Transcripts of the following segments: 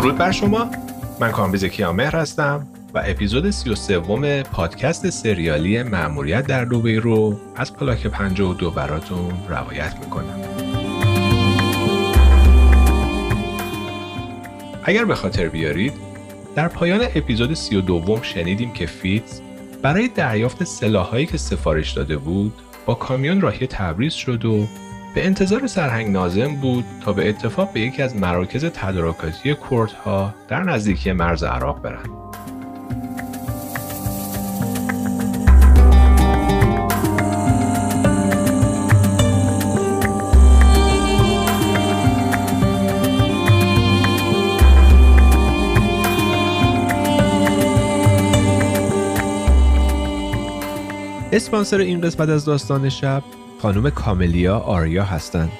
درود بر شما. من کامبیز کیامهر هستم و اپیزود 33 پادکست سریالی مأموریت در دوبی رو از پلاک 52 براتون روایت می‌کنم. اگر به خاطر بیارید در پایان اپیزود 32 شنیدیم که فیتس برای دریافت سلاحهایی که سفارش داده بود با کامیون راهی تبریز شد و به انتظار سرهنگ نازم بود تا به اتفاق به یکی از مراکز تدارکاتی کردها در نزدیکی مرز عراق برند. اسپانسر این قسمت از داستان شب خانم کاملیا آریا هستند.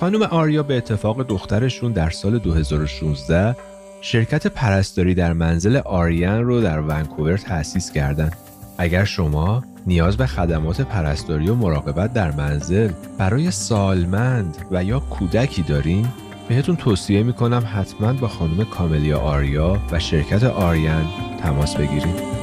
خانم آریا به اتفاق دخترشون در سال 2016 شرکت پرستاری در منزل آریان رو در ونکوور تأسیس کردند. اگر شما نیاز به خدمات پرستاری و مراقبت در منزل برای سالمند و یا کودکی دارین بهتون توصیه می‌کنم حتما با خانم کاملیا آریا و شرکت آریان تماس بگیرید.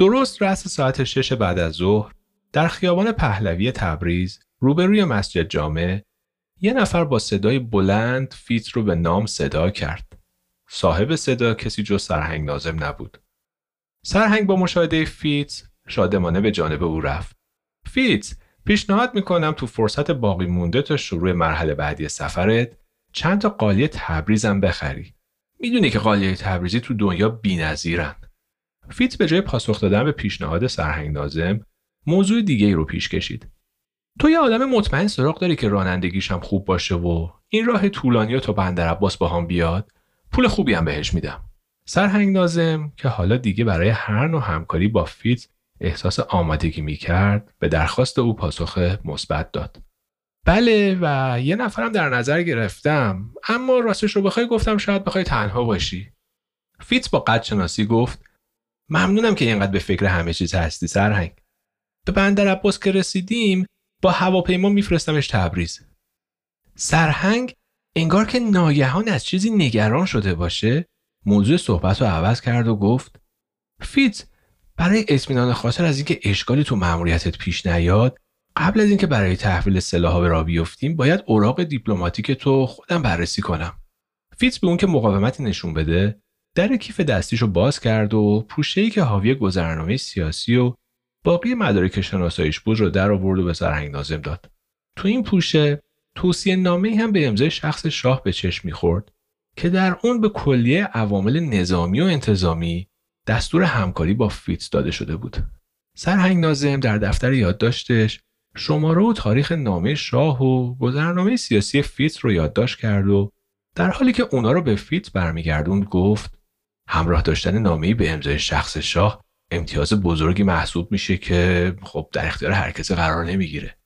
درست رأس ساعت شش بعد از ظهر در خیابان پهلوی تبریز روبروی مسجد جامع یه نفر با صدای بلند فیت رو به نام صدا کرد. صاحب صدا کسی جز سرهنگ ناظم نبود. سرهنگ با مشاهده فیتس شادمانه به جانب او رفت. فیتس پیشنهاد می‌کنم تو فرصت باقی مونده تا شروع مرحله بعدی سفرت چند تا قالی تبریزم بخری. می‌دونی که قالی تبریزی تو دنیا بی‌نظیرن. فیتس به جای پاسخ دادن به پیشنهاد سرهنگ ناظم موضوع دیگه ای رو پیش کشید. تو یه آدم مطمئن سراغ داری که رانندگیش هم خوب باشه و این راه طولانی تا بندر عباس با هم بیاد پول خوبی هم بهش میدم. سرهنگ نازم که حالا دیگه برای هر نوع همکاری با فیت احساس آمادگی می‌کرد به درخواست او پاسخ مثبت داد. بله و یه نفرم در نظر گرفتم اما راستش رو بخوای گفتم شاید بخوای تنها باشی. فیت با قد شناسی گفت ممنونم که اینقدر به فکر همه چیز هستی سرهنگ. به بندر عباس که رسیدیم با هواپیما میفرستمش تبریز. سرهنگ انگار که ناگهان از چیزی نگران شده باشه. موضوع صحبت رو عوض کرد و گفت فیتس برای اطمینان خاطر از اینکه اشکالی تو مأموریتت پیش نیاد قبل از اینکه برای تحویل سلاحها به راه بیفتیم باید اوراق دیپلماتیکتو خودم بررسی کنم. فیتس بدون که مقاومتی نشون بده در کیف دستیشو باز کرد و پوشه‌ای که حاوی گذرنامه سیاسی و باقی مدارک شناساییش بود رو در آورد و به سرهنگ ناظم داد. تو این پوشه توصیه نامه هم به امضای شخص شاه به چشم می‌خورد که در اون به کلیه عوامل نظامی و انتظامی دستور همکاری با فیتس داده شده بود. سرهنگ ناظم در دفتر یادداشتش شماره و تاریخ نامه شاه و گذرنامه سیاسی فیتس رو یادداشت کرد و در حالی که اونا رو به فیتس برمیگردوند گفت همراه داشتن نامه‌ای به امضای شخص شاه امتیاز بزرگی محسوب میشه که خب در اختیار هر کسی قرار نمی‌گیره.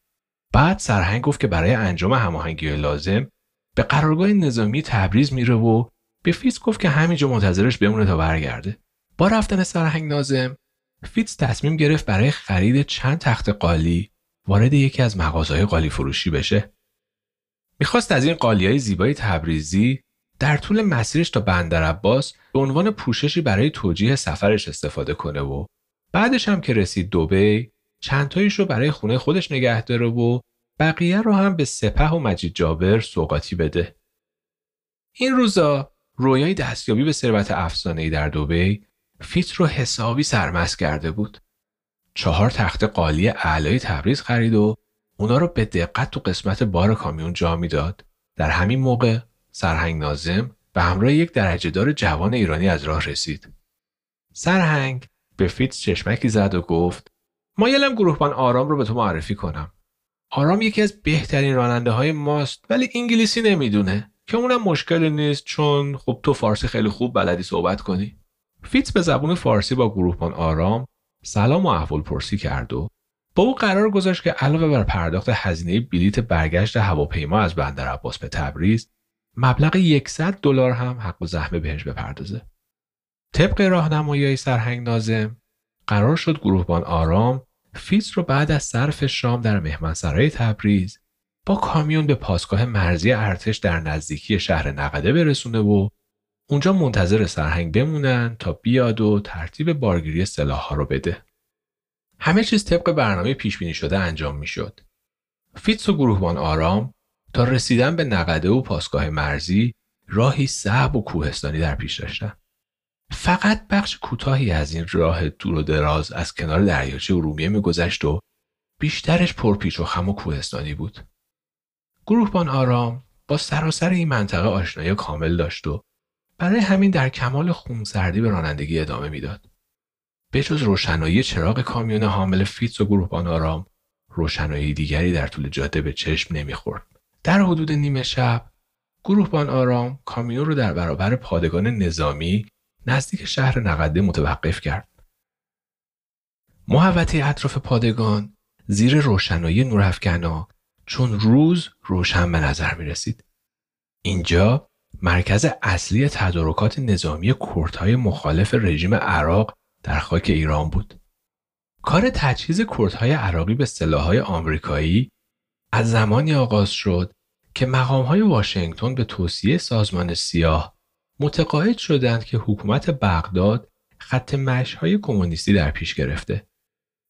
بعد سرهنگ گفت که برای انجام هماهنگی لازم به قرارگاه نظامی تبریز میره و به فیتز گفت که همینجا منتظرش بمونه تا برگرده. با رفتن سرهنگ نازم فیتز تصمیم گرفت برای خرید چند تخت قالی وارد یکی از مغازهای قالی فروشی بشه. می‌خواست از این قالی های زیبای تبریزی در طول مسیرش تا بندر عباس به عنوان پوششی برای توجیه سفرش استفاده کنه و بعدش هم که رسید دوبی چندتاییش رو برای خونه خودش نگه داره و بقیه رو هم به سپه و مجید جابر سوقاتی بده. این روزا رویای دستیابی به ثروت افسانه‌ای در دوبی فیت رو حسابی سرمست کرده بود. چهار تخت قالی اعلای تبریز خرید و اونا رو به دقت تو قسمت بار کامیون جا می‌داد. در همین موقع سرهنگ نازم به همراه یک درجه دار جوان ایرانی از راه رسید. سرهنگ به فیتز چشمکی زد و گفت مایلم گروهبان آرام رو به تو معرفی کنم. آرام یکی از بهترین راننده های ماست ولی انگلیسی نمی‌دونه که اونم مشکلی نیست چون خب تو فارسی خیلی خوب بلدی صحبت کنی. فیتز به زبون فارسی با گروهبان آرام سلام و احوال پرسی کرد و با او قرار گذاشت که علاوه بر پرداخت هزینه بلیت برگشت هواپیما از بندر عباس به تبریز مبلغ 100 دلار هم حق و زحمه بهش بپردازه. طبق راهنمایی سرهنگ نازم قرار شد گروهبان آرام فیتز رو بعد از صرف شام در مهمانسرای تبریز با کامیون به پاسگاه مرزی ارتش در نزدیکی شهر نقده برسونه و اونجا منتظر سرهنگ بمونن تا بیاد و ترتیب بارگیری سلاحها رو بده. همه چیز طبق برنامه پیش بینی شده انجام می‌شد. فیتس و گروهبان آرام تا رسیدن به نقده و پاسگاه مرزی راهی صعب و کوهستانی در پیش داشتن. فقط بخش کوتاهی از این راه دور و دراز از کنار دریاچه ارومیه میگذشت و بیشترش پرپیچ و خم و کوهستانی بود. گروهبان آرام با سراسر این منطقه آشنایی کامل داشت و برای همین در کمال خونسردی به رانندگی ادامه می‌داد. به جز روشنایی چراغ کامیون حامل فیتس و گروهبان آرام روشنایی دیگری در طول جاده به چشم نمی‌خورد. در حدود نیمه شب گروهبان آرام کامیون رو در برابر پادگان نظامی نزدیک شهر نقده متوقف کرد. محوطه اطراف پادگان زیر روشنایی نورافکنا چون روز روشن به نظر می رسید. اینجا مرکز اصلی تدارکات نظامی کردهای مخالف رژیم عراق در خاک ایران بود. کار تجهیز کردهای عراقی به سلاحهای آمریکایی از زمانی آغاز شد که مقامهای واشنگتن به توصیه سازمان سیاه متقاعد شدند که حکومت بغداد خط مشهای کمونیستی در پیش گرفته.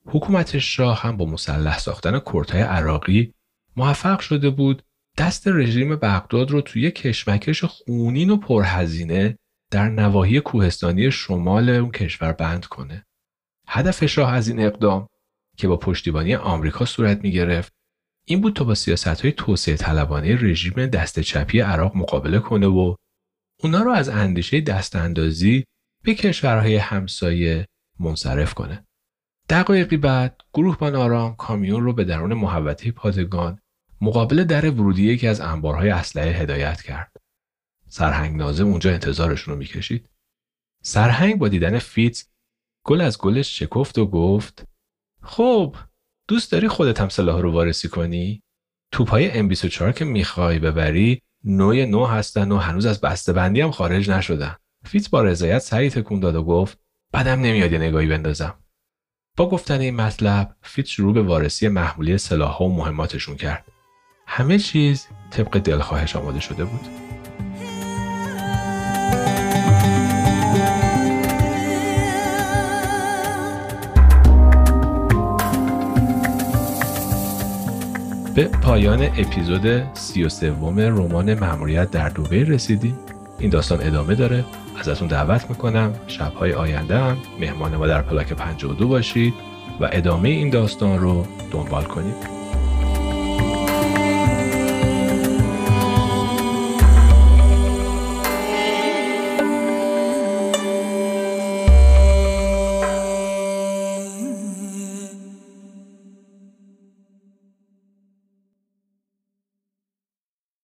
حکومت شاه هم با مسلح ساختن کردهای عراقی موفق شده بود دست رژیم بغداد رو توی کشمکش خونین و پرهزینه در نواحی کوهستانی شمال اون کشور بند کنه. هدف شاه از این اقدام که با پشتیبانی آمریکا صورت می گرفت این بود تا با سیاست های توسعه طلبانه رژیم دست چپی عراق مقابله کنه و اونا رو از اندیشه دست اندازی به کشورهای همسایه منصرف کنه. دقایقی بعد گروهبان آرام کامیون رو به درون محوطه پادگان مقابل در ورودی یکی از انبارهای اسلحه هدایت کرد. سرهنگ نازم اونجا انتظارشون رو می‌کشید. سرهنگ با دیدن فیتز گل از گلش شکفت و گفت خب دوست داری خودت هم سلاح رو وارسی کنی؟ توپای M24 که می‌خوای ببری نوع نو هستن و هنوز از بسته بندی هم خارج نشدن. فیتز با رضایت سری تکون داد و گفت بدم نمیاد یه نگاهی بندازم. با گفتن این مطلب فیتز شروع به وارسی محموله‌ی سلاحها و مهماتشون کرد. همه چیز طبق دلخواهش آماده شده بود. به پایان اپیزود سی و سوم رمان مأموریت در دوبه رسیدیم. این داستان ادامه داره. ازتون دعوت می‌کنم شبهای آینده هم مهمان ما در پلاک 52 باشید و ادامه این داستان رو دنبال کنید.